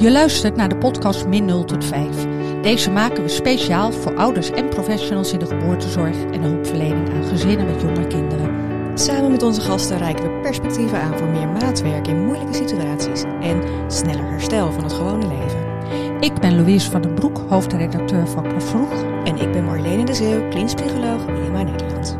Je luistert naar de podcast Min 0 tot 5. Deze maken we speciaal voor ouders en professionals in de geboortezorg en hulpverlening aan gezinnen met jonge kinderen. Samen met onze gasten reiken we perspectieven aan voor meer maatwerk in moeilijke situaties en sneller herstel van het gewone leven. Ik ben Louise van den Broek, hoofdredacteur van Vroeg. En ik ben Marlene de Zeeuw, klinisch psycholoog IMA Nederland.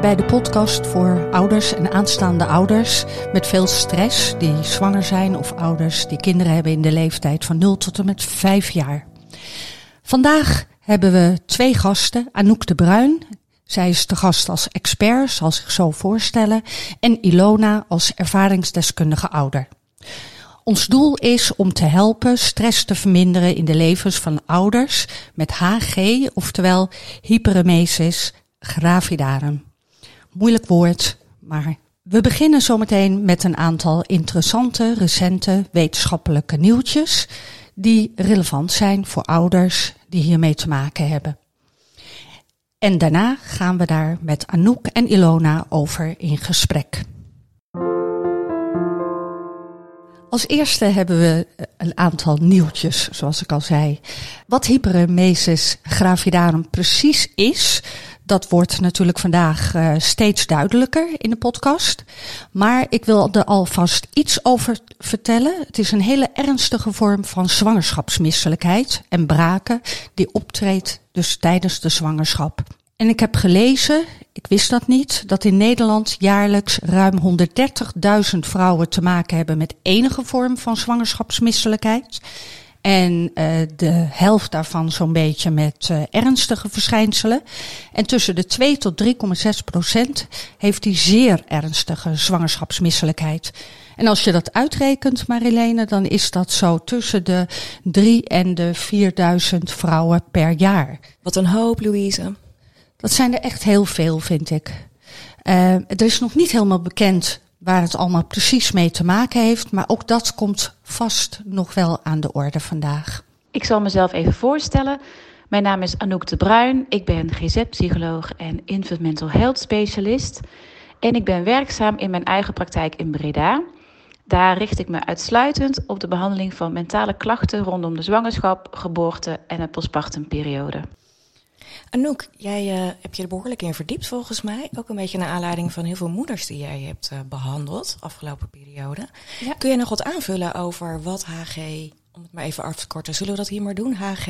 Bij de podcast voor ouders en aanstaande ouders met veel stress die zwanger zijn of ouders die kinderen hebben in de leeftijd van 0 tot en met 5 jaar. Vandaag hebben we twee gasten, Anouk de Bruin. Zij is de gast als expert, zal zich zo voorstellen, en Ilona als ervaringsdeskundige ouder. Ons doel is om te helpen stress te verminderen in de levens van ouders met HG, oftewel hyperemesis gravidarum. Moeilijk woord, maar we beginnen zometeen met een aantal interessante, recente wetenschappelijke nieuwtjes die relevant zijn voor ouders die hiermee te maken hebben. En daarna gaan we daar met Anouk en Ilona over in gesprek. Als eerste hebben we een aantal nieuwtjes, zoals ik al zei. Wat hyperemesis gravidarum precies is, dat wordt natuurlijk vandaag uh, steeds duidelijker in de podcast. Maar ik wil er alvast iets over vertellen. Het is een hele ernstige vorm van zwangerschapsmisselijkheid en braken die optreedt dus tijdens de zwangerschap. En ik heb gelezen, ik wist dat niet, dat in Nederland jaarlijks ruim 130.000 vrouwen te maken hebben met enige vorm van zwangerschapsmisselijkheid. En uh, de helft daarvan zo'n beetje met uh, ernstige verschijnselen. En tussen de 2 tot 3,6 procent heeft die zeer ernstige zwangerschapsmisselijkheid. En als je dat uitrekent, Marilene, dan is dat zo tussen de 3 en de 4000 vrouwen per jaar. Wat een hoop, Louise. Dat zijn er echt heel veel, vind ik. Uh, er is nog niet helemaal bekend waar het allemaal precies mee te maken heeft. Maar ook dat komt vast nog wel aan de orde vandaag. Ik zal mezelf even voorstellen. Mijn naam is Anouk de Bruin. Ik ben GZ-psycholoog en infant mental health specialist. En ik ben werkzaam in mijn eigen praktijk in Breda. Daar richt ik me uitsluitend op de behandeling van mentale klachten rondom de zwangerschap, geboorte en een postpartumperiode. Anouk, jij uh, hebt je er behoorlijk in verdiept volgens mij. Ook een beetje naar aanleiding van heel veel moeders die jij hebt uh, behandeld afgelopen periode. Ja. Kun je nog wat aanvullen over wat HG, om het maar even af te korten, zullen we dat hier maar doen? HG?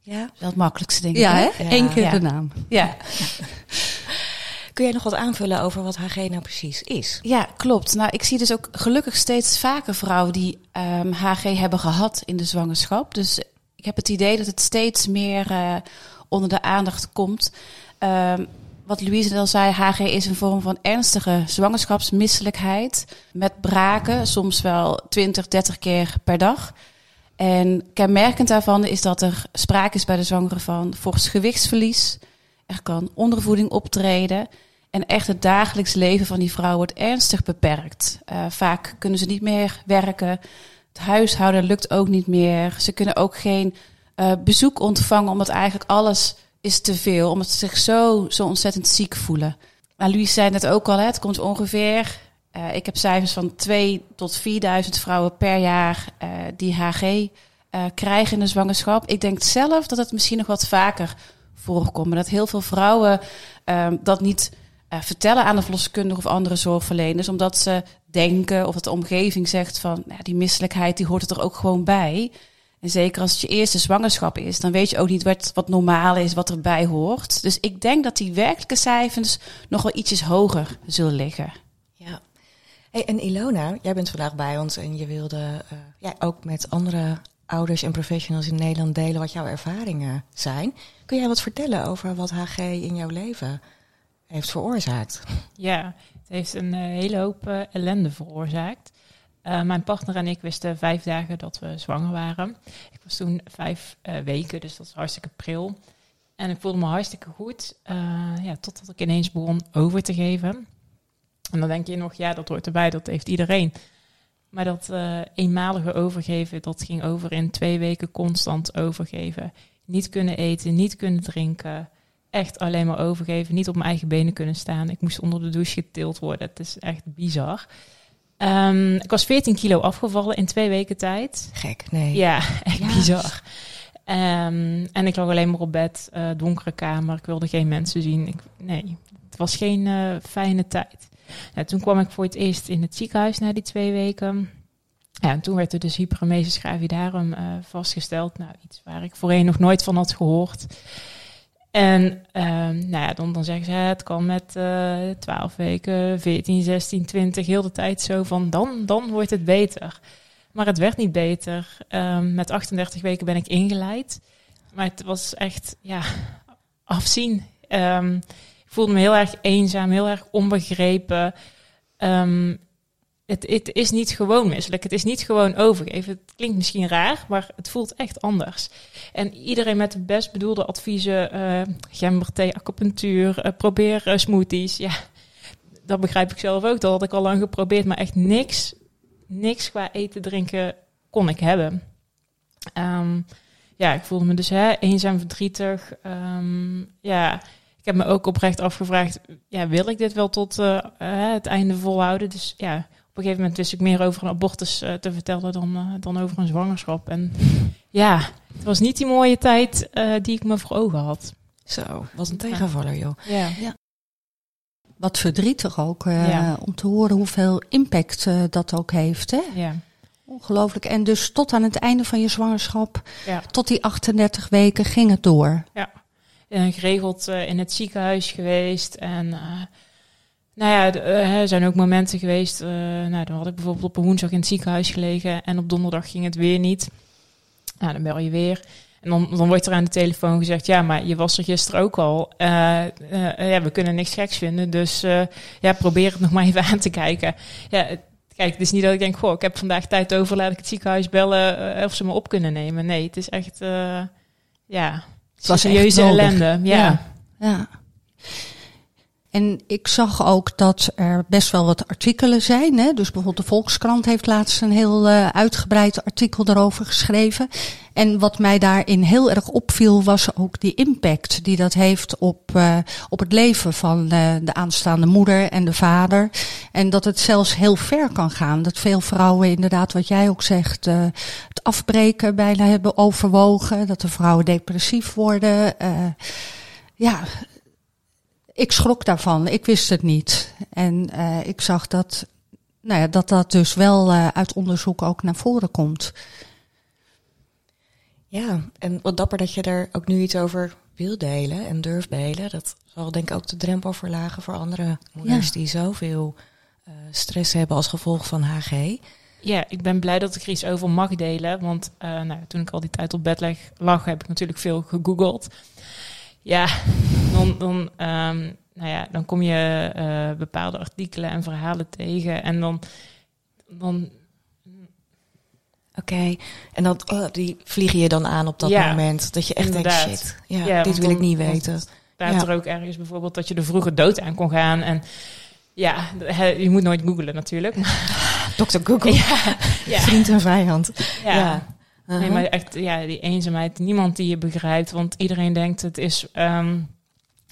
Ja, wel het makkelijkste denk ik. Ja, hè? Ja. Eén keer ja. de naam. Ja. Kun jij nog wat aanvullen over wat HG nou precies is? Ja, klopt. Nou, ik zie dus ook gelukkig steeds vaker vrouwen die um, HG hebben gehad in de zwangerschap. Dus ik heb het idee dat het steeds meer uh, onder de aandacht komt. Um, wat Louise al zei, HG is een vorm van ernstige zwangerschapsmisselijkheid. Met braken, soms wel 20, 30 keer per dag. En kenmerkend daarvan is dat er sprake is bij de zwangere van fors gewichtsverlies. Er kan ondervoeding optreden. En echt het dagelijks leven van die vrouw wordt ernstig beperkt. Uh, vaak kunnen ze niet meer werken. Het huishouden lukt ook niet meer. Ze kunnen ook geen uh, bezoek ontvangen, omdat eigenlijk alles is te veel. Omdat ze zich zo, zo ontzettend ziek voelen. Maar Louise zei net ook al, hè, het komt ongeveer... Uh, ik heb cijfers van 2 tot 4000 vrouwen per jaar uh, die HG krijgen in de zwangerschap. Ik denk zelf dat het misschien nog wat vaker voorkomt. Dat heel veel vrouwen dat niet vertellen aan de verloskundige of andere zorgverleners. Omdat ze denken of dat de omgeving zegt van... Nou, die misselijkheid die hoort er ook gewoon bij... En zeker als het je eerste zwangerschap is, dan weet je ook niet wat, wat normaal is, wat erbij hoort. Dus ik denk dat die werkelijke cijfers nog wel ietsjes hoger zullen liggen. Ja. Hey, en Ilona, jij bent vandaag bij ons en je wilde uh, ja, ook met andere ouders en professionals in Nederland delen wat jouw ervaringen zijn. Kun jij wat vertellen over wat HG in jouw leven heeft veroorzaakt? Ja, het heeft een uh, hele hoop uh, ellende veroorzaakt. Uh, mijn partner en ik wisten vijf dagen dat we zwanger waren. Ik was toen vijf uh, weken, dus dat was hartstikke pril. En ik voelde me hartstikke goed, uh, ja, totdat ik ineens begon over te geven. En dan denk je nog, ja, dat hoort erbij, dat heeft iedereen. Maar dat eenmalige overgeven, dat ging over in twee weken constant overgeven. niet kunnen eten, niet kunnen drinken. Echt alleen maar overgeven, niet op mijn eigen benen kunnen staan. Ik moest onder de douche getild worden. Het is echt bizar. Ehm, ik was 14 kilo afgevallen in twee weken tijd. Gek, nee. Ja, echt Ja. bizar. Ehm, en ik lag alleen maar op bed, eh, donkere kamer. Ik wilde geen mensen zien. Ik, nee, het was geen eh, fijne tijd. Nou, toen kwam ik voor het eerst in het ziekenhuis na die twee weken. Ja, en toen werd er dus hyperemesis gravidarum eh, vastgesteld. Nou, iets waar ik voorheen nog nooit van had gehoord. En ehm, nou ja, dan, dan zeggen ze, het kan met eh 12 weken, 14, 16, 20, heel de tijd zo van, dan, dan wordt het beter. Maar het werd niet beter. Ehm, met 38 weken ben ik ingeleid. Maar het was echt, ja, afzien. Ehm, ik voelde me heel erg eenzaam, heel erg onbegrepen. Ehm, het, het is niet gewoon misselijk. Het is niet gewoon overgeven. Het klinkt misschien raar, maar het voelt echt anders. En iedereen met de best bedoelde adviezen, eh gemberthee, acupunctuur, eh, probeer eh, smoothies. Ja, dat begrijp ik zelf ook. Dat had ik al lang geprobeerd, maar echt niks, niks qua eten, drinken kon ik hebben. Ehm, ja, ik voelde me dus hè, eenzaam, verdrietig. Ehm, ja, ik heb me ook oprecht afgevraagd, ja, wil ik dit wel tot het einde volhouden? Dus ja, op een gegeven moment wist ik meer over een abortus eh, te vertellen dan, eh, dan over een zwangerschap. En ja, het was niet die mooie tijd eh, die ik me voor ogen had. Zo, wat een tegenvaller, joh. Ja, Wat verdrietig ook eh, Ja. om te horen hoeveel impact dat ook heeft. Hè? ja, Ongelooflijk. En dus tot aan het einde van je zwangerschap, Ja. tot die 38 weken, ging het door. en geregeld eh, in het ziekenhuis geweest. En eh, nou ja, eh, er zijn ook momenten geweest. eh, nou, dan had ik bijvoorbeeld op een woensdag in het ziekenhuis gelegen. En op donderdag ging het weer niet. Nou, dan bel je weer. En dan, dan wordt er aan de telefoon gezegd: Ja, maar je was er gisteren ook al. Eh, eh, ja, we kunnen niks geks vinden. Dus eh, ja, probeer het nog maar even aan te kijken. Ja, kijk, het is niet dat ik denk: Goh, ik heb vandaag tijd over. Laat ik het ziekenhuis bellen of ze me op kunnen nemen. Nee, het is echt. eh, ja, Het was serieuze ellende. Ja. Ja. En ik zag ook dat er best wel wat artikelen zijn. Hè? Dus bijvoorbeeld de Volkskrant heeft laatst een heel eh, uitgebreid artikel daarover geschreven. En wat mij daarin heel erg opviel was ook die impact die dat heeft op, eh, op het leven van eh, de aanstaande moeder en de vader. En dat het zelfs heel ver kan gaan. Dat veel vrouwen inderdaad, wat jij ook zegt, het afbreken bijna hebben overwogen. Dat de vrouwen depressief worden. ja, ik schrok daarvan. Ik wist het niet. En eh, ik zag dat, nou ja, dat dat dus wel eh, uit onderzoek ook naar voren komt. Ja, en wat dapper dat je er ook nu iets over wil delen en durft delen. Dat zal denk ik ook de drempel verlagen voor andere moeders Ja. die zoveel eh, stress hebben als gevolg van HG. Ja, ik ben blij dat ik er iets over mag delen. Want eh, nou, toen ik al die tijd op bed leg, lag, heb ik natuurlijk veel gegoogeld. Ja, dan, dan, ehm, nou ja, dan kom je eh, bepaalde artikelen en verhalen tegen. En dan, dan Oké, en dan, oh, die vliegen je dan aan op dat Ja, moment. Dat je echt inderdaad. denkt, shit, ja, Ja, dit wil ik niet weten. staat er ook ergens bijvoorbeeld dat je er vroeger dood aan kon gaan. En ja, je moet nooit googelen natuurlijk. Dr. Google, ja, ja, vriend en vijand. ja. Nee, Uh-huh. maar echt, ja, die eenzaamheid. Niemand die je begrijpt. Want iedereen denkt het is ehm,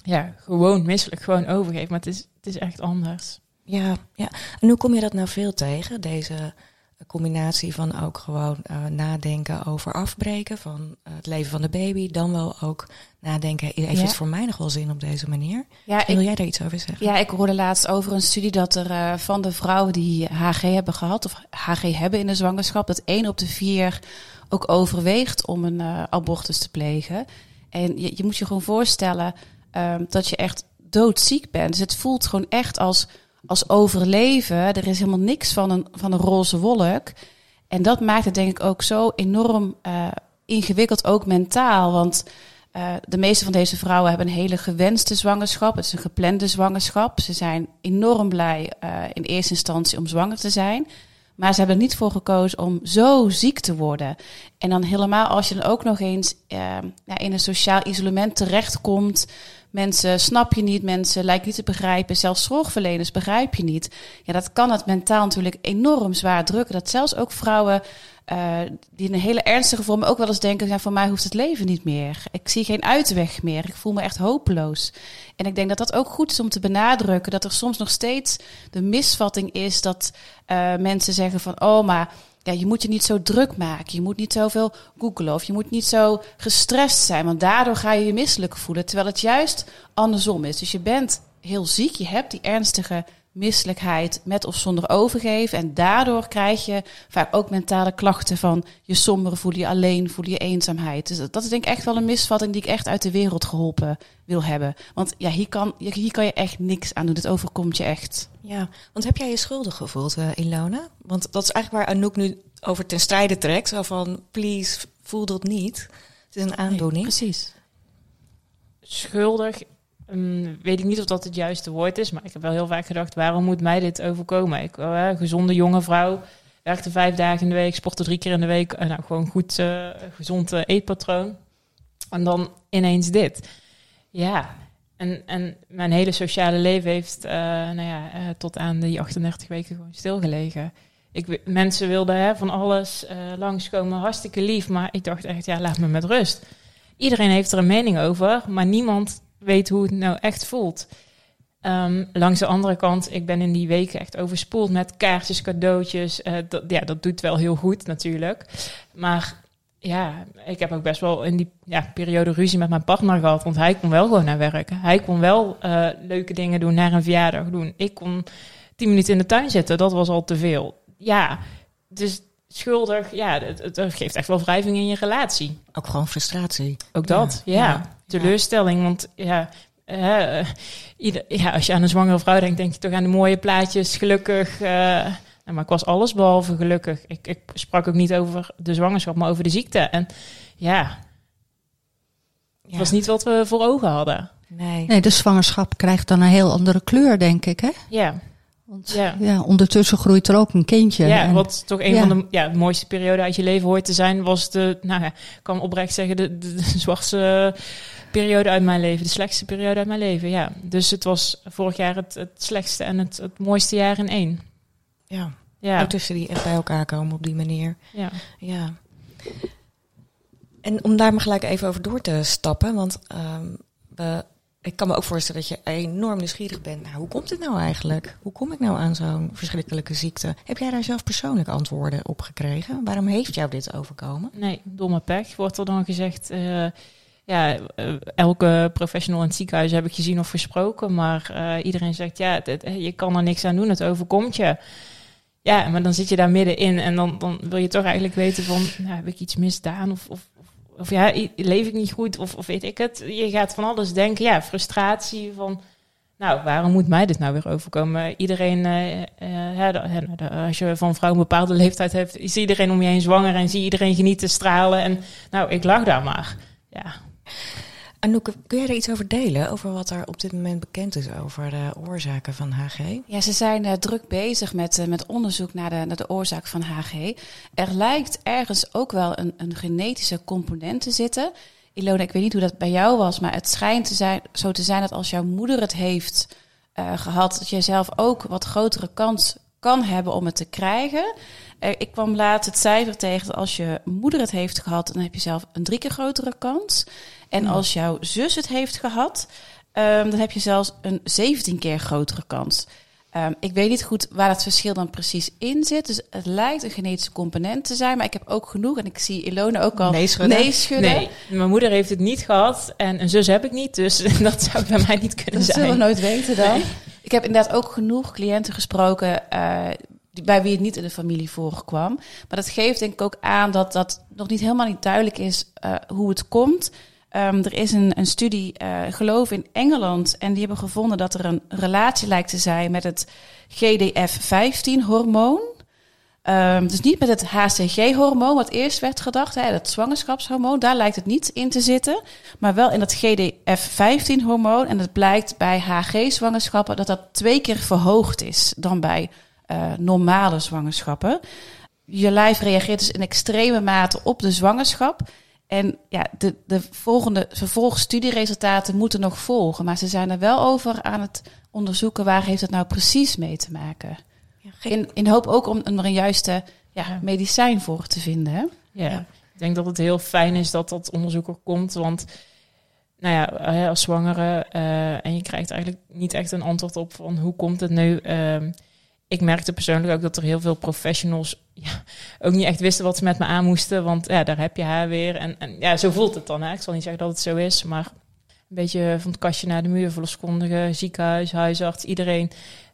ja, gewoon misselijk, gewoon overgeven. Maar het is, het is echt anders. Ja, ja. En hoe kom je dat nou veel tegen? Deze combinatie van ook gewoon eh, nadenken over afbreken van eh, het leven van de baby. Dan wel ook nadenken, heeft Ja. het voor mij nog wel zin op deze manier? Ja, Wil jij daar iets over zeggen? ja, ik hoorde laatst over een studie dat er eh, van de vrouwen die HG hebben gehad, of HG hebben in de zwangerschap, dat één op de vier ook overweegt om een abortus te plegen. En je, je moet je gewoon voorstellen ehm, dat je echt doodziek bent. Dus het voelt gewoon echt als, als overleven. Er is helemaal niks van een, van een roze wolk. En dat maakt het denk ik ook zo enorm eh, ingewikkeld, ook mentaal. Want eh, de meeste van deze vrouwen hebben een hele gewenste zwangerschap. Het is een geplande zwangerschap. Ze zijn enorm blij eh, in eerste instantie om zwanger te zijn. Maar ze hebben er niet voor gekozen om zo ziek te worden. En dan helemaal als je dan ook nog eens in een sociaal isolement terechtkomt Mensen snap je niet, mensen lijken niet te begrijpen, zelfs zorgverleners begrijp je niet. Ja, dat kan het mentaal natuurlijk enorm zwaar drukken. Dat zelfs ook vrouwen uh, die in een hele ernstige vorm ook wel eens denken: ja, voor mij hoeft het leven niet meer. Ik zie geen uitweg meer. Ik voel me echt hopeloos. En ik denk dat dat ook goed is om te benadrukken: dat er soms nog steeds de misvatting is dat uh, mensen zeggen van: oh, maar ja, je moet je niet zo druk maken. Je moet niet zoveel googlen of je moet niet zo gestrest zijn, want daardoor ga je je misselijk voelen. Terwijl het juist andersom is. Dus je bent heel ziek, je hebt die ernstige misselijkheid met of zonder overgeven. En daardoor krijg je vaak ook mentale klachten van je somber voel je alleen, voel je eenzaamheid. Dus dat is denk ik echt wel een misvatting die ik echt uit de wereld geholpen wil hebben. Want ja, hier kan, hier kan je echt niks aan doen. Het overkomt je echt. Ja, want heb jij je schuldig gevoeld, uh, Ilona? Want dat is eigenlijk waar Anouk nu over ten strijde trekt. Zo van, please, voel dat niet. Het is een aandoening. precies. Schuldig Um, weet ik niet of dat het juiste woord is, maar ik heb wel heel vaak gedacht: waarom moet mij dit overkomen? Ik uh, gezonde jonge vrouw, werkte vijf dagen in de week, sportte drie keer in de week. Uh, nou, gewoon goed, uh, gezond eetpatroon. En dan ineens dit. Ja, en, en mijn hele sociale leven heeft nou ja, tot aan die 38 weken gewoon stilgelegen. Ik, mensen wilden hè, van alles langskomen, hartstikke lief, maar ik dacht echt: ja, laat me met rust. Iedereen heeft er een mening over, maar niemand weet hoe het nou echt voelt. Um, langs de andere kant, ik ben in die weken echt overspoeld met kaartjes, cadeautjes. Uh, dat, ja, dat doet wel heel goed natuurlijk. Maar ja, ik heb ook best wel in die ja, periode ruzie met mijn partner gehad. Want hij kon wel gewoon naar werk. Hij kon wel uh, leuke dingen doen, naar een verjaardag doen. Ik kon tien minuten in de tuin zitten. Dat was al te veel. Ja, dus schuldig. Ja, het, het geeft echt wel wrijving in je relatie. Ook gewoon frustratie. Ook dat, ja. ja. Teleurstelling, want ja, uh, ieder, ja, als je aan een zwangere vrouw denkt, denk je toch aan de mooie plaatjes, gelukkig. Uh, nou, maar ik was alles behalve gelukkig. Ik, ik sprak ook niet over de zwangerschap, maar over de ziekte. En ja, het was niet wat we voor ogen hadden. Nee. nee, de zwangerschap krijgt dan een heel andere kleur, denk ik, hè? Ja. Want ja. ja. ondertussen groeit er ook een kindje. Ja, wat toch een van de ja, mooiste perioden uit je leven hoort te zijn, was de, nou ja, ik kan oprecht zeggen, de, de, de zwartste periode uit mijn leven. De slechtste periode uit mijn leven, ja. Dus het was vorig jaar het, het slechtste en het, het mooiste jaar in één. Ja, ja. Ook tussen die echt bij elkaar komen op die manier. Ja. ja. En om daar maar gelijk even over door te stappen, want um, we ik kan me ook voorstellen dat je enorm nieuwsgierig bent. Nou, hoe komt het nou eigenlijk? Hoe kom ik nou aan zo'n verschrikkelijke ziekte? Heb jij daar zelf persoonlijk antwoorden op gekregen? Waarom heeft jou dit overkomen? Nee, domme pech wordt er dan gezegd. Uh, ja, uh, elke professional in het ziekenhuis heb ik gezien of gesproken. Maar uh, iedereen zegt, ja, je kan er niks aan doen, het overkomt je. Ja, maar dan zit je daar middenin en dan, dan wil je toch eigenlijk weten van, nou, heb ik iets misdaan of, of of ja, leef ik niet goed of, of weet ik het. Je gaat van alles denken. Ja, frustratie van, nou, waarom moet mij dit nou weer overkomen? Iedereen, uh, uh, als je van vrouw een bepaalde leeftijd hebt, is iedereen om je heen zwanger en zie iedereen genieten, stralen. En nou, ik lag daar maar. Ja. Anouk, kun jij er iets over delen? Over wat er op dit moment bekend is over de oorzaken van HG? Ja, ze zijn uh, druk bezig met, uh, met onderzoek naar de, naar de oorzaak van HG. Er lijkt ergens ook wel een, een genetische component te zitten. Ilona, ik weet niet hoe dat bij jou was, maar het schijnt te zijn, zo te zijn dat als jouw moeder het heeft uh, gehad, dat jij zelf ook wat grotere kans kan hebben om het te krijgen. ik kwam laat het cijfer tegen dat als je moeder het heeft gehad, dan heb je zelf een drie keer grotere kans. En als jouw zus het heeft gehad, um, dan heb je zelfs een 17 keer grotere kans. Um, ik weet niet goed waar dat verschil dan precies in zit. Dus het lijkt een genetische component te zijn. Maar ik heb ook genoeg, en ik zie Ilona ook al nee schudden. Nee, mijn moeder heeft het niet gehad. En een zus heb ik niet. Dus dat zou bij mij niet kunnen dat zijn. Dat zullen we nooit weten dan. Ik heb inderdaad ook genoeg cliënten gesproken... Uh, bij wie het niet in de familie voorkwam. Maar dat geeft denk ik ook aan dat dat nog niet helemaal niet duidelijk is uh, hoe het komt... Um, er is een, een studie, uh, geloof in Engeland, en die hebben gevonden dat er een relatie lijkt te zijn met het GDF-15-hormoon. Um, dus niet met het HCG-hormoon, wat eerst werd gedacht, hè, het zwangerschapshormoon, daar lijkt het niet in te zitten. Maar wel in het GDF-15-hormoon. En het blijkt bij HG-zwangerschappen dat dat twee keer verhoogd is dan bij uh, normale zwangerschappen. Je lijf reageert dus in extreme mate op de zwangerschap. En ja, de, de volgende vervolgstudieresultaten moeten nog volgen. Maar ze zijn er wel over aan het onderzoeken waar heeft het nou precies mee te maken. In, in hoop ook om er een juiste ja, medicijn voor te vinden. Hè? Ja. ja. ik denk dat het heel fijn is dat dat onderzoek er komt. Want nou ja, als zwangere uh, en je krijgt eigenlijk niet echt een antwoord op van hoe komt het nu. Uh, ik merkte persoonlijk ook dat er heel veel professionals ja, ook niet echt wisten wat ze met me aan moesten. Want ja, daar heb je haar weer. En, en ja, zo voelt het dan. Hè. Ik zal niet zeggen dat het zo is, maar een beetje van het kastje naar de muur, verloskundige, ziekenhuis, huisarts, iedereen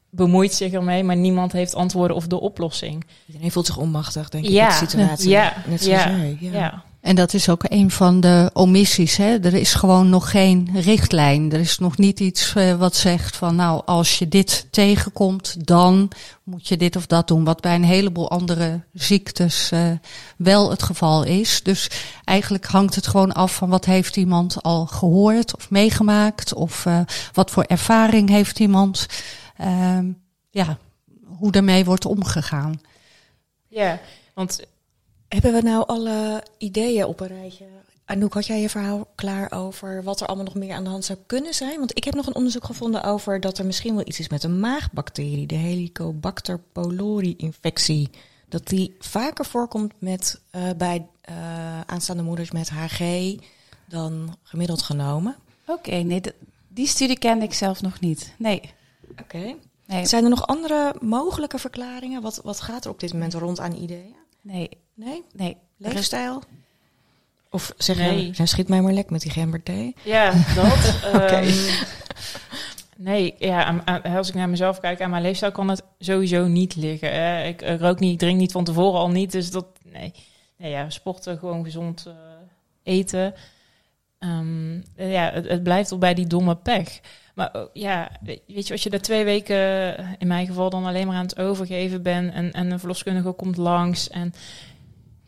bemoeit zich ermee, maar niemand heeft antwoorden of de oplossing. Iedereen voelt zich onmachtig, denk ik, ja. in de situatie. Ja, Net zoals ja. Jij. ja. ja. En dat is ook een van de omissies. Hè? Er is gewoon nog geen richtlijn. Er is nog niet iets uh, wat zegt van nou, als je dit tegenkomt, dan moet je dit of dat doen. Wat bij een heleboel andere ziektes uh, wel het geval is. Dus eigenlijk hangt het gewoon af van wat heeft iemand al gehoord of meegemaakt. Of uh, wat voor ervaring heeft iemand. ja, hoe daarmee wordt omgegaan. Ja, want hebben we nou alle ideeën op een rijtje? Anouk, had jij je verhaal klaar over wat er allemaal nog meer aan de hand zou kunnen zijn? Want ik heb nog een onderzoek gevonden over dat er misschien wel iets is met een maagbacterie, de Helicobacter pylori-infectie. Dat die vaker voorkomt met, uh, bij uh, aanstaande moeders met HG dan gemiddeld genomen. Oké, nee, die studie kende ik zelf nog niet. Nee. Oké. Nee. Zijn er nog andere mogelijke verklaringen? Wat, wat gaat er op dit moment rond aan ideeën? Nee. Nee? Nee. Leefstijl? Of zeg nee. je, schiet mij maar lek met die gemberthee. Ja, dat. um, nee, ja, als ik naar mezelf kijk, aan mijn leefstijl kan het sowieso niet liggen. Ik rook niet, drink niet van tevoren al niet. Dus dat, nee. Nee, ja, sporten, gewoon gezond uh, eten. Um, ja, het, het, blijft al bij die domme pech. Maar oh, ja, weet je, als je er twee weken, in mijn geval, dan alleen maar aan het overgeven bent en, en een verloskundige komt langs en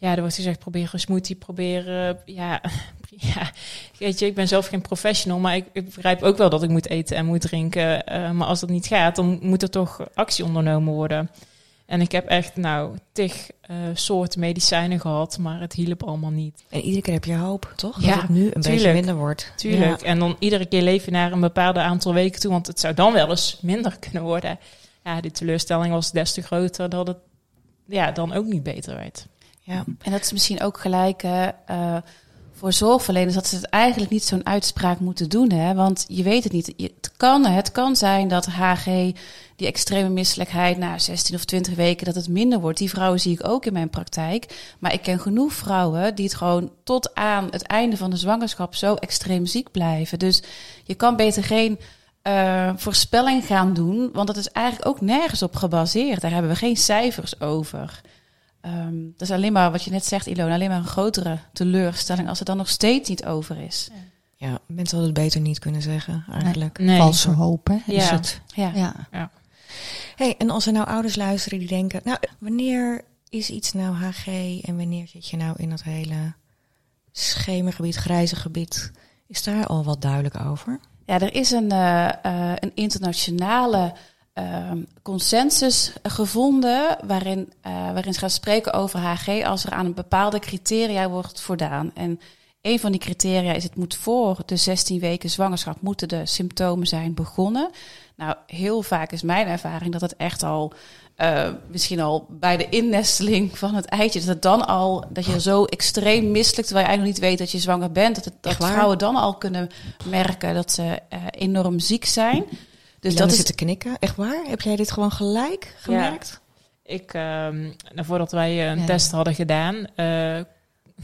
ja, er wordt gezegd, probeer een smoothie, probeer, ja, ja, weet je, ik ben zelf geen professional, maar ik, ik begrijp ook wel dat ik moet eten en moet drinken. Uh, maar als dat niet gaat, dan moet er toch actie ondernomen worden. En ik heb echt, nou, tig uh, soorten medicijnen gehad, maar het hielp allemaal niet. En iedere keer heb je hoop, toch? Ja, dat het nu een beetje minder wordt. Tuurlijk. En dan iedere keer leven naar een bepaalde aantal weken toe, want het zou dan wel eens minder kunnen worden. Ja, die teleurstelling was des te groter dat het ja, dan ook niet beter werd. Ja, en dat is misschien ook gelijk uh, voor zorgverleners dat ze het eigenlijk niet zo'n uitspraak moeten doen. Hè? Want je weet het niet. Het kan, het kan zijn dat HG, die extreme misselijkheid na 16 of 20 weken, dat het minder wordt. Die vrouwen zie ik ook in mijn praktijk. Maar ik ken genoeg vrouwen die het gewoon tot aan het einde van de zwangerschap zo extreem ziek blijven. Dus je kan beter geen uh, voorspelling gaan doen, want dat is eigenlijk ook nergens op gebaseerd. Daar hebben we geen cijfers over. Um, dat is alleen maar wat je net zegt, Ilona, alleen maar een grotere teleurstelling als het dan nog steeds niet over is. Ja, ja mensen hadden het beter niet kunnen zeggen, eigenlijk. Nee. Valse hoop, hè, is het. Ja. ja. ja. Hey, en als er nou ouders luisteren die denken, nou, wanneer is iets nou HG en wanneer zit je nou in dat hele schemergebied, grijze gebied? Is daar al wat duidelijk over? Ja, er is een, uh, uh, een internationale uh, consensus gevonden waarin, uh, waarin ze gaan spreken over HG als er aan een bepaalde criteria wordt voldaan. En een van die criteria is het moet voor de 16 weken zwangerschap moeten de symptomen zijn begonnen. Nou, heel vaak is mijn ervaring dat het echt al uh, misschien al bij de innesteling van het eitje, dat het dan al, dat je zo extreem misselijk, terwijl je eigenlijk niet weet dat je zwanger bent, dat, het, dat vrouwen dan al kunnen merken dat ze uh, enorm ziek zijn. Dus dat is te knikken. Echt waar? Heb jij dit gewoon gelijk gemerkt? Ja. Ik, um, voordat wij een test hadden gedaan, uh,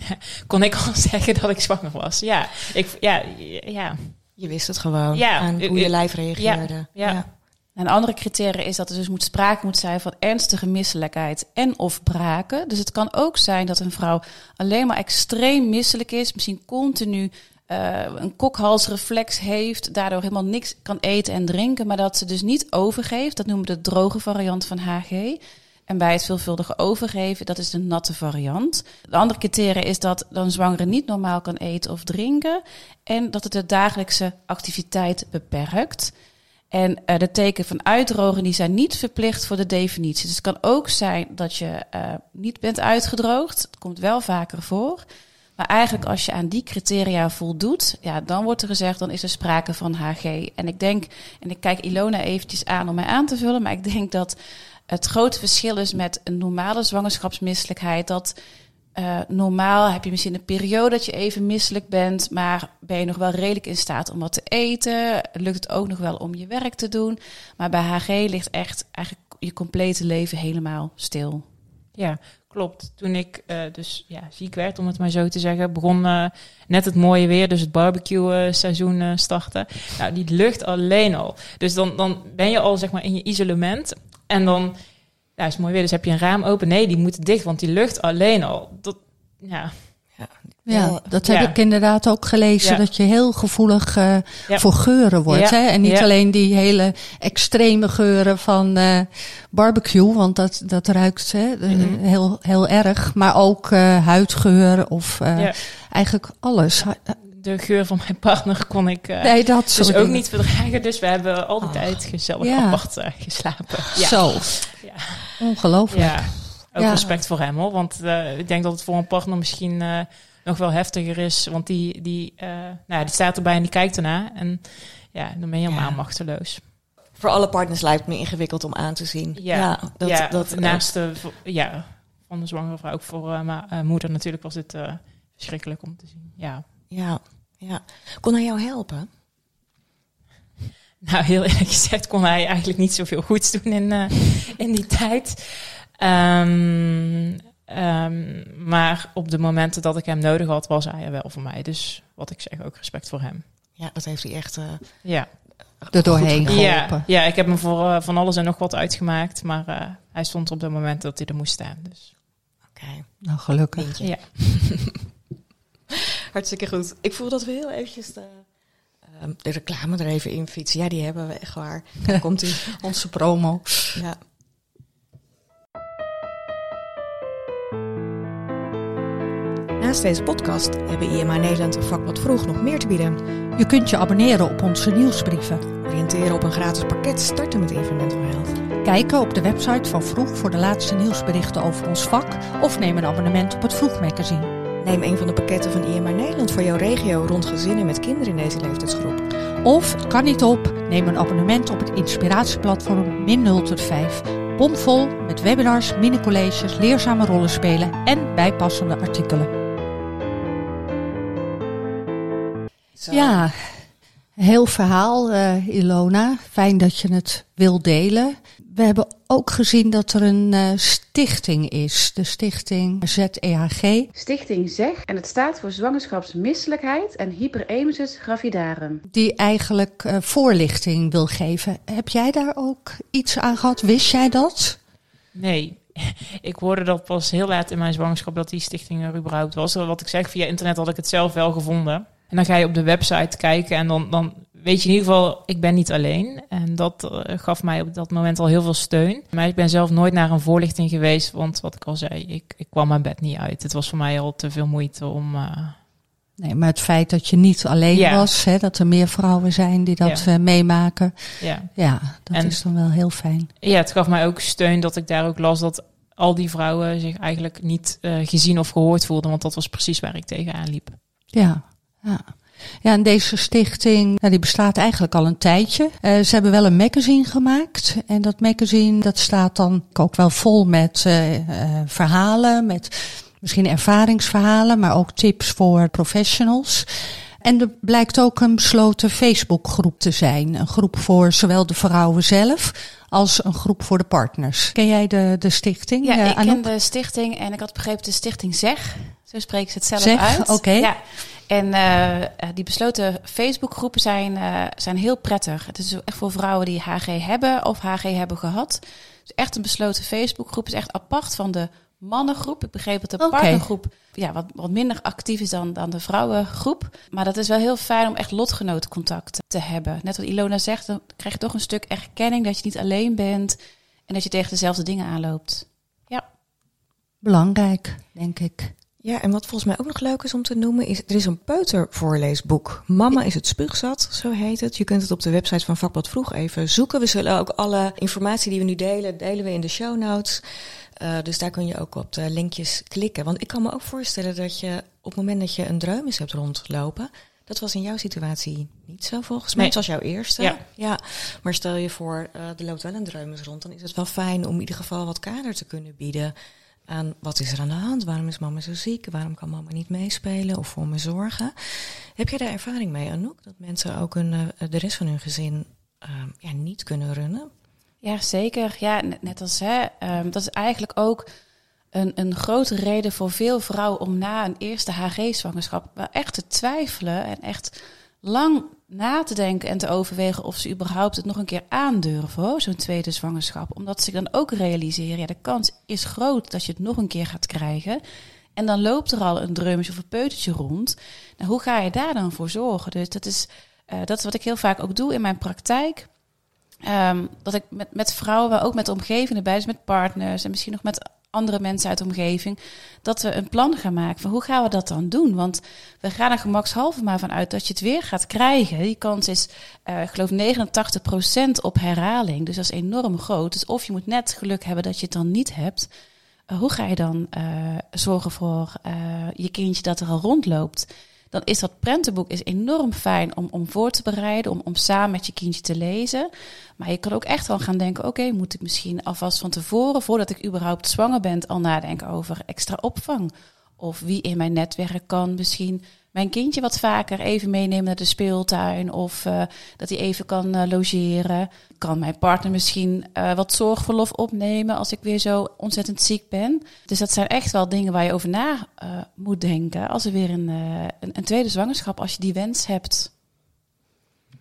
kon ik al zeggen dat ik zwanger was. Ja, ik, ja, ja. Je wist het gewoon ja, aan hoe je lijf reageerde. Ja, ja. Een andere criteria is dat er dus moet sprake moet zijn van ernstige misselijkheid en of braken. Dus het kan ook zijn dat een vrouw alleen maar extreem misselijk is, misschien continu uh, een kokhalsreflex heeft, daardoor helemaal niks kan eten en drinken, maar dat ze dus niet overgeeft. Dat noemen we de droge variant van HG. En bij het veelvuldige overgeven, dat is de natte variant. De andere criteria is dat dan zwangere niet normaal kan eten of drinken. En dat het de dagelijkse activiteit beperkt. En uh, de teken van uitdrogen die zijn niet verplicht voor de definitie. Dus het kan ook zijn dat je uh, niet bent uitgedroogd. Het komt wel vaker voor. Maar eigenlijk als je aan die criteria voldoet, ja, dan wordt er gezegd, dan is er sprake van HG. En ik denk, en ik kijk Ilona eventjes aan om mij aan te vullen, maar ik denk dat het grote verschil is met een normale zwangerschapsmisselijkheid. Dat uh, normaal heb je misschien een periode dat je even misselijk bent, maar ben je nog wel redelijk in staat om wat te eten? Lukt het ook nog wel om je werk te doen? Maar bij HG ligt echt eigenlijk je complete leven helemaal stil. Ja, klopt. Toen ik uh, dus ja, ziek werd, om het maar zo te zeggen, begon uh, net het mooie weer, dus het barbecue seizoen starten. Nou, die lucht alleen al. Dus dan, dan ben je al zeg maar in je isolement en dan ja, is mooi weer, dus heb je een raam open. Nee, die moet dicht, want die lucht alleen al. Dat, ja. Ja, dat heb ik inderdaad ook gelezen. Dat je heel gevoelig uh, voor geuren wordt. Hè? En niet alleen die hele extreme geuren van uh, barbecue, want dat, dat ruikt hè, mm -hmm. heel, heel erg. Maar ook uh, huidgeur of eigenlijk alles de geur van mijn partner kon ik nee, dat dus ook niet verdragen. Dus we hebben al die tijd gezellig apart geslapen. Ja. Zo. Ja. Ongelooflijk. Ja. Ook respect voor hem hoor. Want ik denk dat het voor een partner misschien nog wel heftiger is. Want die, die, nou, die staat erbij en die kijkt ernaar. En ja, dan ben je helemaal machteloos. Voor alle partners lijkt het me ingewikkeld om aan te zien. Ja, dat, ja dat, naast de, ja, van de zwangere vrouw, ook voor mijn moeder natuurlijk was het verschrikkelijk om te zien. Ja. Ja, ja. Kon hij jou helpen? Nou, heel eerlijk gezegd kon hij eigenlijk niet zoveel goeds doen in, uh, in die tijd. Um, um, maar op de momenten dat ik hem nodig had, was hij er wel voor mij. Dus wat ik zeg, ook respect voor hem. Ja, dat heeft hij echt uh, ja. er doorheen geholpen. Ja, ja, ik heb hem voor uh, van alles en nog wat uitgemaakt. Maar hij stond op de moment dat hij er moest staan. Dus. Oké. Okay. Nou, gelukkig. Ja. Hartstikke goed. Ik voel dat we heel eventjes de, uh, de reclame er even in fietsen. Ja, die hebben we echt waar. Dan komt die onze promo. Ja. Deze podcast hebben IMA Nederland een vakblad vroeg nog meer te bieden. Je kunt je abonneren op onze nieuwsbrieven. Oriënteren op een gratis pakket starten met Environmental Health. Kijken op de website van Vroeg voor de laatste nieuwsberichten over ons vak of neem een abonnement op het Vroeg magazine. Neem een van de pakketten van IMR Nederland voor jouw regio rond gezinnen met kinderen in deze leeftijdsgroep. Of, kan niet op, neem een abonnement op het inspiratieplatform Min 0 tot 5. Bomvol met webinars, mini-colleges, leerzame rollenspelen en bijpassende artikelen. Zo. Ja, heel verhaal, uh, Ilona. Fijn dat je het wil delen. We hebben ook gezien dat er een uh, stichting is, de stichting ZEHG. Stichting ZEG en het staat voor zwangerschapsmisselijkheid en hyperemesis gravidarum. Die eigenlijk uh, voorlichting wil geven. Heb jij daar ook iets aan gehad? Wist jij dat? Nee, ik hoorde dat pas heel laat in mijn zwangerschap dat die stichting er überhaupt was. Wat ik zeg, via internet had ik het zelf wel gevonden. En dan ga je op de website kijken en dan, dan weet je in ieder geval, ik ben niet alleen. En dat uh, gaf mij op dat moment al heel veel steun. Maar ik ben zelf nooit naar een voorlichting geweest, want wat ik al zei, ik, ik kwam mijn bed niet uit. Het was voor mij al te veel moeite om... Uh... Nee, maar het feit dat je niet alleen ja. was, hè, dat er meer vrouwen zijn die dat ja. uh, meemaken. Ja, ja dat en, is dan wel heel fijn. Ja, het gaf mij ook steun dat ik daar ook las dat al die vrouwen zich eigenlijk niet gezien of gehoord voelden. Want dat was precies waar ik tegenaan liep. Ja, ja. Ja, en deze stichting, die bestaat eigenlijk al een tijdje. Uh, ze hebben wel een magazine gemaakt. En dat magazine, dat staat dan ook wel vol met uh, uh, verhalen, met misschien ervaringsverhalen, maar ook tips voor professionals. En er blijkt ook een besloten Facebookgroep te zijn. Een groep voor zowel de vrouwen zelf als een groep voor de partners. Ken jij de, de stichting? Ja, ik ken de stichting en ik had begrepen de stichting ZEG. Zo spreken ze het zelf zeg, uit. oké. Ja. En uh, die besloten Facebookgroepen zijn, uh, zijn heel prettig. Het is echt voor vrouwen die HG hebben of HG hebben gehad. Dus echt een besloten Facebookgroep is echt apart van de mannengroep. Ik begreep dat de okay. partnergroep ja, wat, wat minder actief is dan, dan de vrouwengroep. Maar dat is wel heel fijn om echt lotgenotencontact te hebben. Net wat Ilona zegt, dan krijg je toch een stuk erkenning dat je niet alleen bent en dat je tegen dezelfde dingen aanloopt. Ja. Belangrijk, denk ik. Ja, en wat volgens mij ook nog leuk is om te noemen, is er is een peutervoorleesboek. Mama is het spuugzat, zo heet het. Je kunt het op de website van Vakblad Vroeg even zoeken. We zullen ook alle informatie die we nu delen, delen we in de show notes. Uh, dus daar kun je ook op de linkjes klikken. Want ik kan me ook voorstellen dat je op het moment dat je een dreumes hebt rondlopen, dat was in jouw situatie niet zo volgens mij. Nee. Het was jouw eerste. Ja. ja. Maar stel je voor, eh er loopt wel een dreumes rond, dan is het wel fijn om in ieder geval wat kader te kunnen bieden aan wat is er aan de hand, waarom is mama zo ziek, waarom kan mama niet meespelen of voor me zorgen. Heb jij daar ervaring mee, Anouk, dat mensen ook hun, eh, de rest van hun gezin eh, ja, niet kunnen runnen? Ja, zeker. Ja, net, als hè, ehm, dat is eigenlijk ook een, een grote reden voor veel vrouwen om na een eerste HG-zwangerschap echt te twijfelen en echt lang na te denken en te overwegen of ze überhaupt het nog een keer aandurven, zo'n tweede zwangerschap. Omdat ze dan ook realiseren, ja, de kans is groot dat je het nog een keer gaat krijgen. En dan loopt er al een dreumes of een peutertje rond. Nou, hoe ga je daar dan voor zorgen? Dus dat is, eh, dat is wat ik heel vaak ook doe in mijn praktijk. Ehm, dat ik met, met vrouwen, maar ook met de omgeving erbij, dus met partners en misschien nog met andere mensen uit de omgeving, dat we een plan gaan maken van hoe gaan we dat dan doen? Want we gaan er gemakshalve maar van uit dat je het weer gaat krijgen. Die kans is, eh, ik geloof, 89% op herhaling. Dus dat is enorm groot. Dus of je moet net geluk hebben dat je het dan niet hebt. Uh, hoe ga je dan uh, zorgen voor je kindje dat er al rondloopt? Dan is dat prentenboek is enorm fijn om, om voor te bereiden, om, om samen met je kindje te lezen. Maar je kan ook echt wel gaan denken: oké, moet ik misschien alvast van tevoren, voordat ik überhaupt zwanger ben, al nadenken over extra opvang? Of wie in mijn netwerk kan misschien mijn kindje wat vaker even meenemen naar de speeltuin of uh, dat hij even kan uh, logeren. Kan mijn partner misschien uh, wat zorgverlof opnemen als ik weer zo ontzettend ziek ben. Dus dat zijn echt wel dingen waar je over na moet denken als er weer een, een, een, tweede zwangerschap, als je die wens hebt.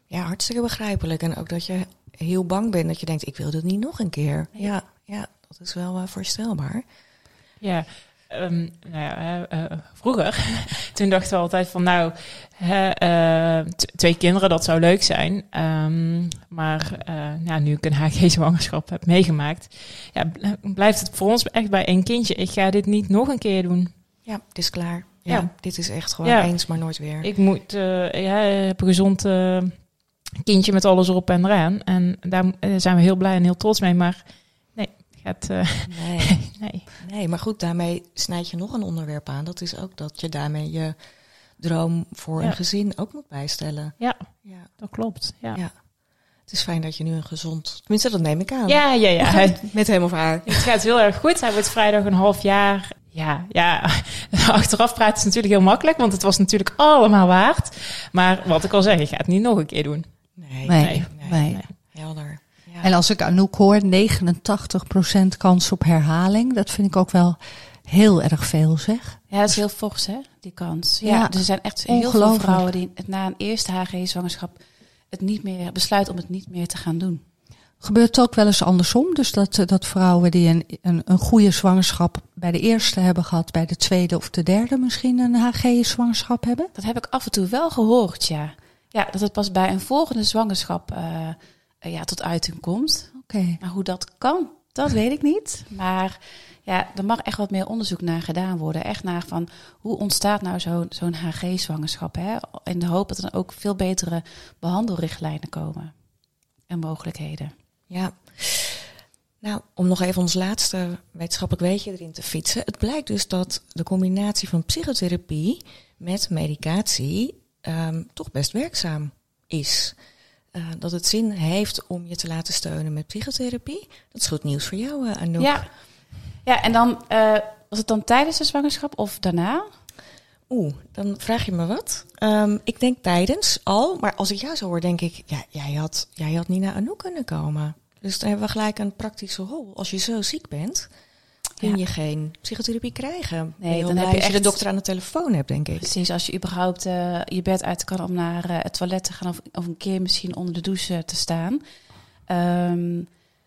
Ja, hartstikke begrijpelijk. En ook dat je heel bang bent dat je denkt, ik wil dit niet nog een keer. Ja, ja dat is wel voorstelbaar. Ja, Um, nou ja, uh, vroeger, toen dachten we altijd van nou, uh, twee kinderen, dat zou leuk zijn. Um, maar uh, ja, nu ik een HG-zwangerschap heb meegemaakt, ja, blijft het voor ons echt bij één kindje. Ik ga dit niet nog een keer doen. Ja, het is klaar. Ja, Ja. dit is echt gewoon Ja. eens, maar nooit weer. Ik moet, ja, heb een gezond kindje met alles erop en eraan. En daar zijn we heel blij en heel trots mee. Maar uh, Nee, nee. nee, maar goed, daarmee snijd je nog een onderwerp aan. Dat is ook dat je daarmee je droom voor Ja. een gezin ook moet bijstellen. Ja, Ja. dat klopt. Ja, Ja. Het is fijn dat je nu een gezond... Tenminste, dat neem ik aan. ja, ja. ja. Hij- Met hem of haar. Het gaat heel erg goed. Hij wordt vrijdag een half jaar. Ja, ja, achteraf praten is natuurlijk heel makkelijk, want het was natuurlijk allemaal waard. Maar wat ik al zeg, ik ga het niet nog een keer doen. Nee, Nee, nee. nee. helder. Ja. En als ik Anouk hoor, 89% kans op herhaling. Dat vind ik ook wel heel erg veel, zeg. Ja, dat is heel fors, hè, die kans. Ja, Ja, er zijn echt heel veel vrouwen die het na een eerste HG-zwangerschap het niet meer besluiten om het niet meer te gaan doen. Gebeurt het ook wel eens andersom? Dus dat, dat vrouwen die een, een, een goede zwangerschap bij de eerste hebben gehad, bij de tweede of de derde misschien een HG-zwangerschap hebben? Dat heb ik af en toe wel gehoord, ja. Ja, dat het pas bij een volgende zwangerschap eh, eh, ja, tot uiting komt. Oké. Maar hoe dat kan, dat weet ik niet. Maar ja, er mag echt wat meer onderzoek naar gedaan worden. Echt naar van hoe ontstaat nou zo'n HG-zwangerschap. Hè? In de hoop dat er ook veel betere behandelrichtlijnen komen. En mogelijkheden. Ja. Nou, om nog even ons laatste wetenschappelijk weetje erin te fietsen. Het blijkt dus dat de combinatie van psychotherapie met medicatie ehm, toch best werkzaam is. Eh, dat het zin heeft om je te laten steunen met psychotherapie. Dat is goed nieuws voor jou, eh, Anouk. Ja. ja, en dan eh, was het dan tijdens de zwangerschap of daarna? Oeh, dan vraag je me wat. Ehm, ik denk tijdens al, maar als ik jou zo hoor, denk ik, ja, jij had, jij had niet naar Anouk kunnen komen. Dus dan hebben we gelijk een praktische rol. Als je zo ziek bent, kun Ja. je geen psychotherapie krijgen. Nee, dan blij heb je je de echt- dokter aan de telefoon hebt, denk ik. Precies, als je überhaupt eh, je bed uit kan om naar eh, het toilet te gaan of, of een keer misschien onder de douche te staan. Ehm,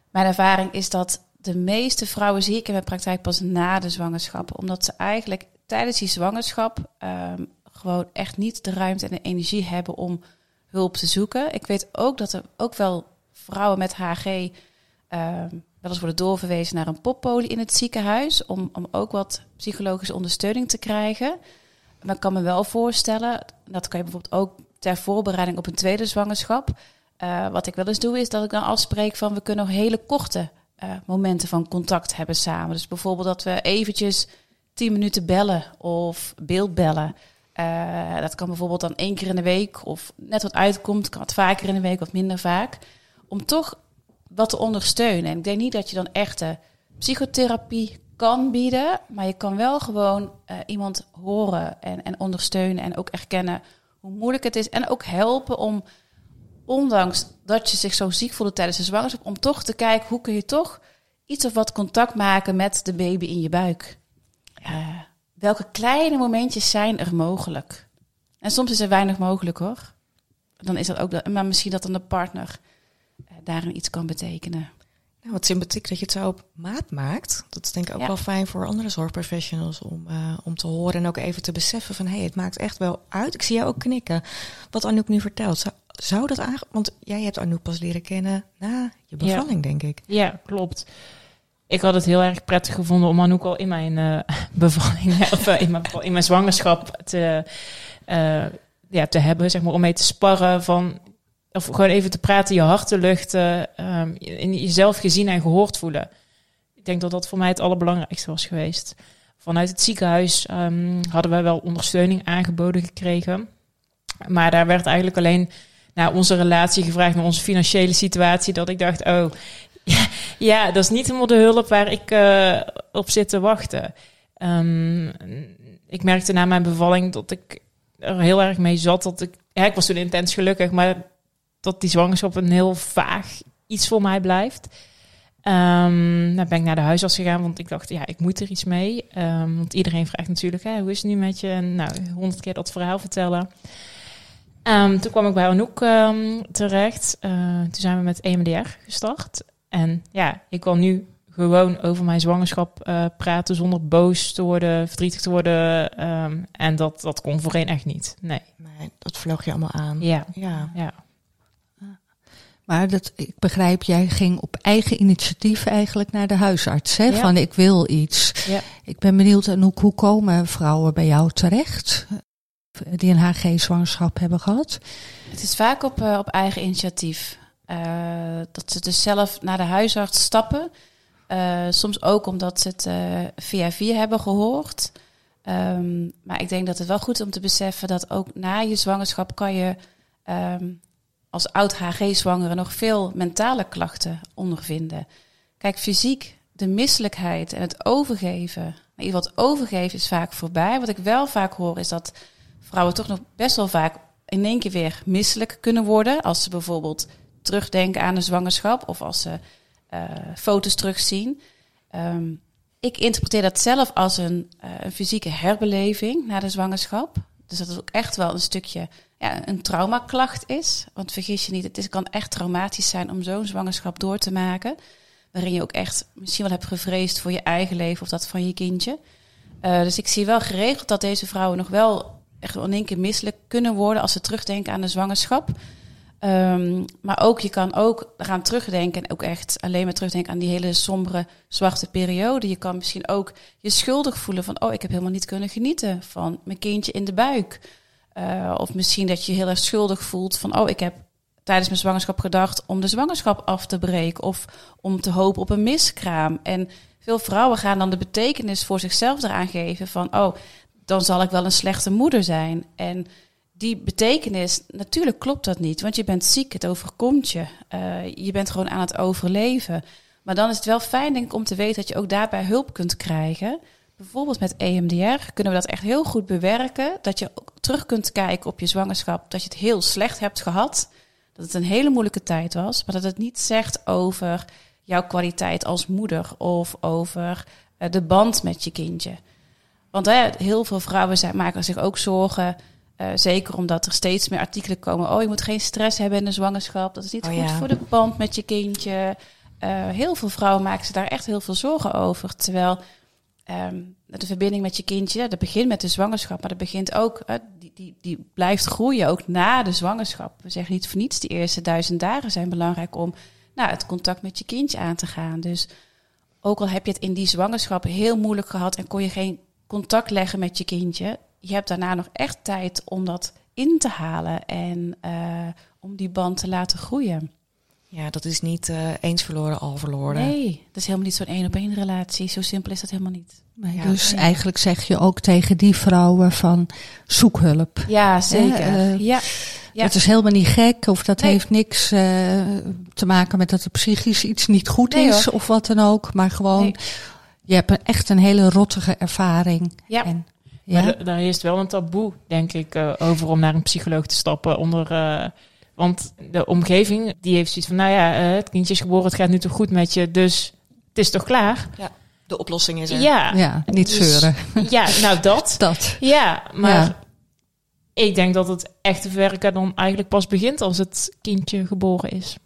mijn ervaring is dat de meeste vrouwen zie ik in mijn praktijk pas na de zwangerschap. Omdat ze eigenlijk tijdens die zwangerschap ehm, gewoon echt niet de ruimte en de energie hebben om hulp te zoeken. Ik weet ook dat er ook wel vrouwen met HG ehm, wel eens worden doorverwezen naar een poppolie in het ziekenhuis. Om, om ook wat psychologische ondersteuning te krijgen. Maar ik kan me wel voorstellen, dat kan je bijvoorbeeld ook ter voorbereiding op een tweede zwangerschap. Eh, wat ik wel eens doe, is dat ik dan afspreek van we kunnen nog hele korte eh, momenten van contact hebben samen. Dus bijvoorbeeld dat we eventjes tien minuten bellen of beeldbellen. Uh, dat kan bijvoorbeeld dan één keer in de week of net wat uitkomt, kan het vaker in de week of minder vaak. Om toch wat te ondersteunen. En ik denk niet dat je dan echte psychotherapie kan bieden, maar je kan wel gewoon uh, iemand horen en, en ondersteunen en ook erkennen hoe moeilijk het is. En ook helpen om, ondanks dat je zich zo ziek voelde tijdens de zwangerschap, om toch te kijken hoe kun je toch iets of wat contact maken met de baby in je buik. Uh, welke kleine momentjes zijn er mogelijk? En soms is er weinig mogelijk hoor. Dan is dat ook, maar misschien dat dan de partner daarin iets kan betekenen. Nou, wat sympathiek dat je het zo op maat maakt. Dat is denk ik ook wel fijn voor andere zorgprofessionals om, uh, om te horen en ook even te beseffen van hé, hey, het maakt echt wel uit. Ik zie jou ook knikken. Wat Anouk nu vertelt, zou, zou dat aange... Want jij hebt Anouk pas leren kennen na je bevalling, denk ik. Ja, klopt. Ik had het heel erg prettig gevonden om Anouk al in mijn uh, bevalling of uh, in, mijn, in mijn zwangerschap te, ja, te hebben, zeg maar, om mee te sparren van of gewoon even te praten, je hart te luchten, um, in jezelf gezien en gehoord voelen. Ik denk dat dat voor mij het allerbelangrijkste was geweest. Vanuit het ziekenhuis um, hadden wij wel ondersteuning aangeboden gekregen. Maar daar werd eigenlijk alleen naar onze relatie gevraagd, naar onze financiële situatie, dat ik dacht, oh, ja, dat is niet helemaal de hulp waar ik uh, op zit te wachten. Um, ik merkte na mijn bevalling dat ik er heel erg mee zat. Dat ik, ja, ik was toen intens gelukkig, maar dat die zwangerschap een heel vaag iets voor mij blijft. Um, dan ben ik naar de huisarts gegaan, want ik dacht, ja, ik moet er iets mee. Um, want iedereen vraagt natuurlijk, hè, hoe is het nu met je? En nou, honderd keer dat verhaal vertellen. Um, toen kwam ik bij Anouk terecht. Uh, toen zijn we met EMDR gestart. En ja, ik kan nu gewoon over mijn zwangerschap uh, praten zonder boos te worden, verdrietig te worden. en dat, dat kon voorheen echt niet. Nee. nee. Dat vloog je allemaal aan. Ja. ja. ja. Maar dat, ik begrijp, jij ging op eigen initiatief eigenlijk naar de huisarts. Hè? Van ik wil iets. Ja. Ik ben benieuwd, en hoe, hoe komen vrouwen bij jou terecht? Die een HG-zwangerschap hebben gehad? Het is vaak op, uh, op eigen initiatief. Uh, dat ze dus zelf naar de huisarts stappen. Uh, soms ook omdat ze het via via hebben gehoord. Um, maar ik denk dat het wel goed is om te beseffen dat ook na je zwangerschap kan je um, als oud HG-zwangere nog veel mentale klachten ondervinden. Kijk, fysiek, de misselijkheid en het overgeven. Maar wat overgeven is vaak voorbij. Wat ik wel vaak hoor is dat vrouwen toch nog best wel vaak in één keer weer misselijk kunnen worden. Als ze bijvoorbeeld terugdenken aan de zwangerschap of als ze uh, foto's terugzien. Um, ik interpreteer dat zelf als een, uh, een fysieke herbeleving na de zwangerschap. Dus dat is ook echt wel een stukje ja, een traumaklacht is. Want vergis je niet, het is, kan echt traumatisch zijn om zo'n zwangerschap door te maken. Waarin je ook echt misschien wel hebt gevreesd voor je eigen leven of dat van je kindje. Uh, dus ik zie wel geregeld dat deze vrouwen nog wel echt in één keer misselijk kunnen worden als ze terugdenken aan de zwangerschap. Um, maar ook, je kan ook gaan terugdenken en ook echt alleen maar terugdenken aan die hele sombere, zwarte periode. Je kan misschien ook je schuldig voelen van, oh, ik heb helemaal niet kunnen genieten van mijn kindje in de buik. Uh, of misschien dat je heel erg schuldig voelt van, oh, ik heb tijdens mijn zwangerschap gedacht om de zwangerschap af te breken of om te hopen op een miskraam. En veel vrouwen gaan dan de betekenis voor zichzelf eraan geven van, oh, dan zal ik wel een slechte moeder zijn. En die betekenis, natuurlijk klopt dat niet, want je bent ziek, het overkomt je. Uh, je bent gewoon aan het overleven. Maar dan is het wel fijn, denk ik, om te weten dat je ook daarbij hulp kunt krijgen. Bijvoorbeeld met EMDR kunnen we dat echt heel goed bewerken. Dat je ook terug kunt kijken op je zwangerschap, dat je het heel slecht hebt gehad. Dat het een hele moeilijke tijd was, maar dat het niet zegt over jouw kwaliteit als moeder of over uh, de band met je kindje. Want hè, heel veel vrouwen zijn, maken zich ook zorgen uh, zeker omdat er steeds meer artikelen komen. Oh, je moet geen stress hebben in de zwangerschap. Dat is niet Oh, goed ja. voor de band met je kindje. Uh, heel veel vrouwen maken zich daar echt heel veel zorgen over. Terwijl um, de verbinding met je kindje, dat begint met de zwangerschap. Maar dat begint ook, uh, die, die, die blijft groeien ook na de zwangerschap. We zeggen niet voor niets, die eerste duizend dagen zijn belangrijk om nou, het contact met je kindje aan te gaan. Dus ook al heb je het in die zwangerschap heel moeilijk gehad en kon je geen contact leggen met je kindje, je hebt daarna nog echt tijd om dat in te halen en uh, om die band te laten groeien. Ja, dat is niet eh, eens verloren, al verloren. Nee, dat is helemaal niet zo'n één op één relatie. Zo simpel is dat helemaal niet. Nee, Ja, dus nee. eigenlijk zeg je ook tegen die vrouwen van zoek hulp. Ja, zeker. eh, ja. Ja. Het is helemaal niet gek of dat Nee. heeft niks eh, te maken met dat er psychisch iets niet goed Nee, is hoor. of wat dan ook. Maar gewoon, Nee. je hebt een, echt een hele rottige ervaring. Ja. En, ja, da- daar is wel een taboe, denk ik, eh, over om naar een psycholoog te stappen. Onder, eh, want de omgeving die heeft zoiets van, nou ja, eh, het kindje is geboren, het gaat nu toch goed met je, dus het is toch klaar? De oplossing is er. Ja, ja, niet Dus- zeuren. ja, nou dat. Dat. Ja, maar Ja. ik denk dat het echte werken dan eigenlijk pas begint als het kindje geboren is.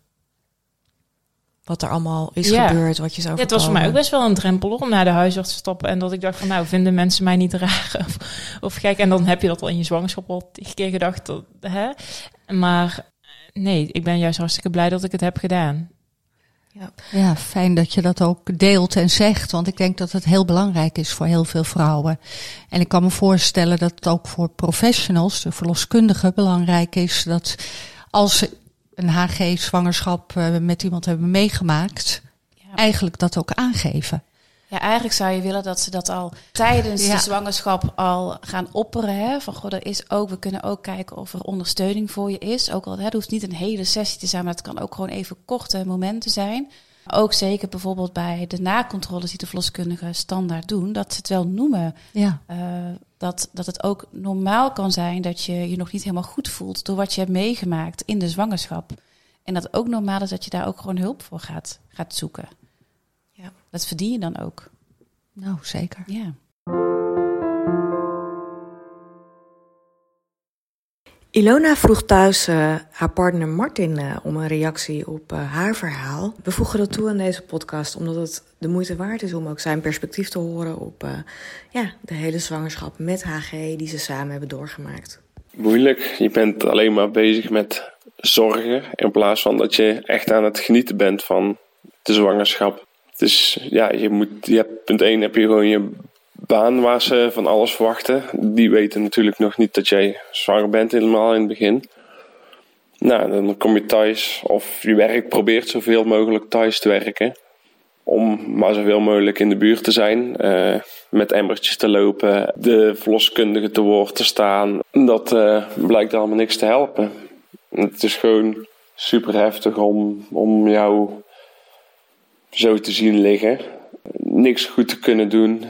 Wat er allemaal is Ja. gebeurd, wat je zou Ja, het was voor mij ook best wel een drempel om naar de huisarts te stappen. En dat ik dacht van, nou, vinden mensen mij niet raar of, of gek? En dan heb je dat al in je zwangerschap al tig keer gedacht. Dat, hè? Maar nee, ik ben juist hartstikke blij dat ik het heb gedaan. Ja, fijn dat je dat ook deelt en zegt. Want ik denk dat het heel belangrijk is voor heel veel vrouwen. En ik kan me voorstellen dat het ook voor professionals, de verloskundigen, belangrijk is dat als ze een HG-zwangerschap eh, met iemand hebben meegemaakt, Ja. eigenlijk dat ook aangeven. Ja, eigenlijk zou je willen dat ze dat al tijdens Ja. de zwangerschap al gaan opperen. Hè? Van goh, er is ook, we kunnen ook kijken of er ondersteuning voor je is. Ook al, hè, het hoeft niet een hele sessie te zijn, maar het kan ook gewoon even korte momenten zijn. Ook zeker bijvoorbeeld bij de nakontroles die de verloskundigen standaard doen, dat ze het wel noemen. Ja, eh, dat, dat het ook normaal kan zijn dat je je nog niet helemaal goed voelt door wat je hebt meegemaakt in de zwangerschap. En dat het ook normaal is dat je daar ook gewoon hulp voor gaat, gaat zoeken. Ja. Dat verdien je dan ook. nou zeker. Ja. Ilona vroeg thuis eh, haar partner Martin eh, om een reactie op eh, haar verhaal. We voegen dat toe aan deze podcast omdat het de moeite waard is om ook zijn perspectief te horen op ja, de hele zwangerschap met HG die ze samen hebben doorgemaakt. moeilijk. Je bent alleen maar bezig met zorgen in plaats van dat je echt aan het genieten bent van de zwangerschap. Dus ja, je moet, je hebt, punt 1 heb je gewoon je baan waar ze van alles verwachten. Die weten natuurlijk nog niet dat jij zwanger bent helemaal in het begin. Nou, dan kom je thuis of je werk probeert zoveel mogelijk thuis te werken. Om maar zoveel mogelijk in de buurt te zijn. eh, met emmertjes te lopen. De verloskundige te woord te staan. Dat eh, blijkt allemaal niks te helpen. Het is gewoon super heftig om, om jou zo te zien liggen. Niks goed te kunnen doen.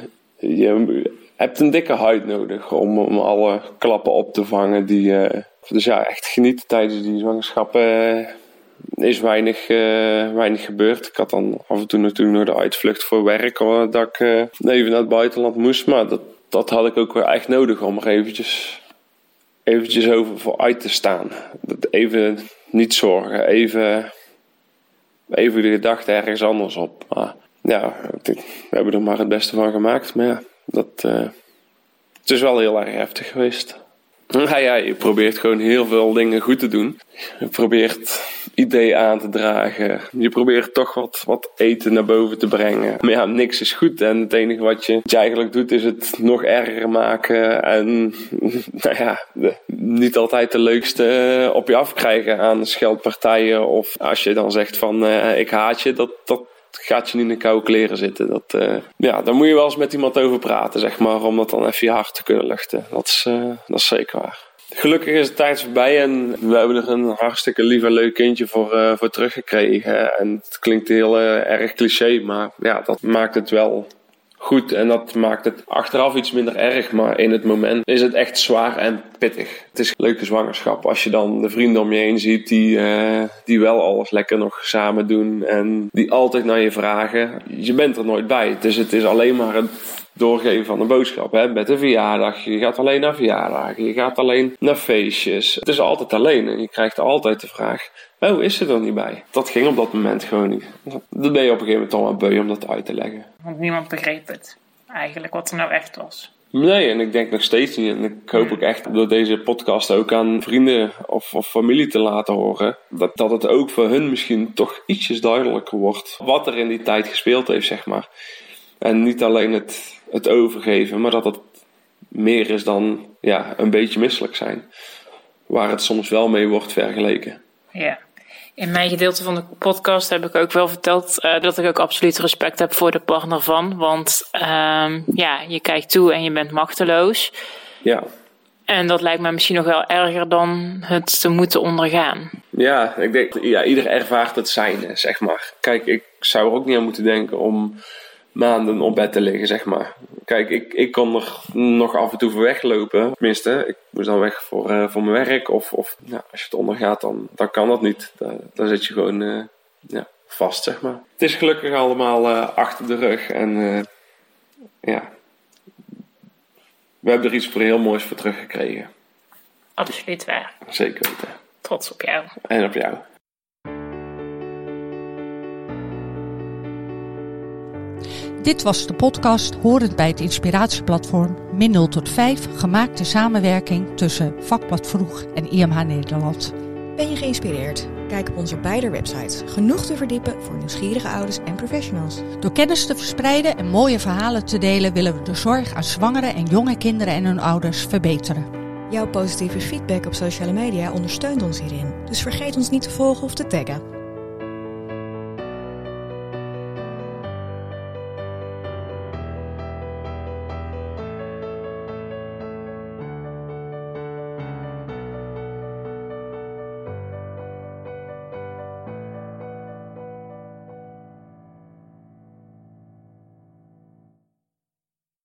Je hebt een dikke huid nodig om, om alle klappen op te vangen. Die, eh, dus ja, echt genieten tijdens die zwangerschap eh, is weinig, eh, weinig gebeurd. Ik had dan af en toe natuurlijk nog de uitvlucht voor werk. hoor, Dat ik even naar het buitenland moest. Maar dat, dat had ik ook wel echt nodig om er eventjes, eventjes over voor uit te staan. Even niet zorgen. Even, even de gedachte ergens anders op. ja, we hebben er maar het beste van gemaakt. Maar ja, dat, eh, het is wel heel erg heftig geweest. Ja, je probeert gewoon heel veel dingen goed te doen. Je probeert ideeën aan te dragen. Je probeert toch wat, wat eten naar boven te brengen. Maar ja, niks is goed. En het enige wat je, je eigenlijk doet, is het nog erger maken. En nou ja, niet altijd de leukste op je afkrijgen aan scheldpartijen. Of als je dan zegt van eh, ik haat je, dat, dat gaat je niet in de koude kleren zitten. Dat, eh, ja, daar moet je wel eens met iemand over praten, zeg maar, om dat dan even je hart te kunnen luchten. Dat is, eh, dat is zeker waar. Gelukkig is de tijd voorbij en we hebben er een hartstikke lief en leuk kindje voor, eh, voor teruggekregen. En het klinkt heel erg cliché, maar ja, dat maakt het wel goed. En dat maakt het achteraf iets minder erg, maar in het moment is het echt zwaar en pittig. Het is een leuke zwangerschap als je dan de vrienden om je heen ziet die, eh, die wel alles lekker nog samen doen. En die altijd naar je vragen. Je bent er nooit bij, dus het is alleen maar het doorgeven van een boodschap. Hè? Met een verjaardag. Je gaat alleen naar verjaardagen. Je gaat alleen naar feestjes. Het is altijd alleen. En je krijgt altijd de vraag: oh, is ze er niet bij? Dat ging op dat moment gewoon niet. Dan ben je op een gegeven moment toch wel beu om dat uit te leggen. Want niemand begreep het. Eigenlijk wat er nou echt was. Nee, en ik denk nog steeds niet. En ik hoop ook echt door deze podcast ook aan vrienden of, of familie te laten horen. Dat, dat het ook voor hun misschien toch ietsjes duidelijker wordt. Wat er in die tijd gespeeld heeft, zeg maar. En niet alleen het, het overgeven, maar dat het meer is dan ja, een beetje misselijk zijn. Waar het soms wel mee wordt vergeleken. Ja. In mijn gedeelte van de podcast heb ik ook wel verteld uh, dat ik ook absoluut respect heb voor de partner van. Want uh, ja, je kijkt toe en je bent machteloos. Ja. En dat lijkt mij misschien nog wel erger dan het te moeten ondergaan. Ja, ik denk, ja, ieder ervaart het zijn, zeg maar. Kijk, ik zou er ook niet aan moeten denken om maanden op bed te liggen, zeg maar. Kijk, ik, ik kon er nog af en toe voor weglopen. Tenminste, ik moest dan weg voor, uh, voor mijn werk. Of, of als je het ondergaat, dan, dan kan dat niet. Dan, dan zit je gewoon uh, ja, vast, zeg maar. Het is gelukkig allemaal uh, achter de rug. En ja, we hebben er iets voor heel moois voor teruggekregen. Absoluut waar. Zeker weten. Trots op jou. En op jou. Dit was de podcast horend bij het inspiratieplatform Min 0 tot 5, gemaakt in samenwerking tussen Vakblad Vroeg en IMH Nederland. Ben je geïnspireerd? Kijk op onze beide websites. Genoeg te verdiepen voor nieuwsgierige ouders en professionals. Door kennis te verspreiden en mooie verhalen te delen willen we de zorg aan zwangere en jonge kinderen en hun ouders verbeteren. Jouw positieve feedback op sociale media ondersteunt ons hierin, dus vergeet ons niet te volgen of te taggen.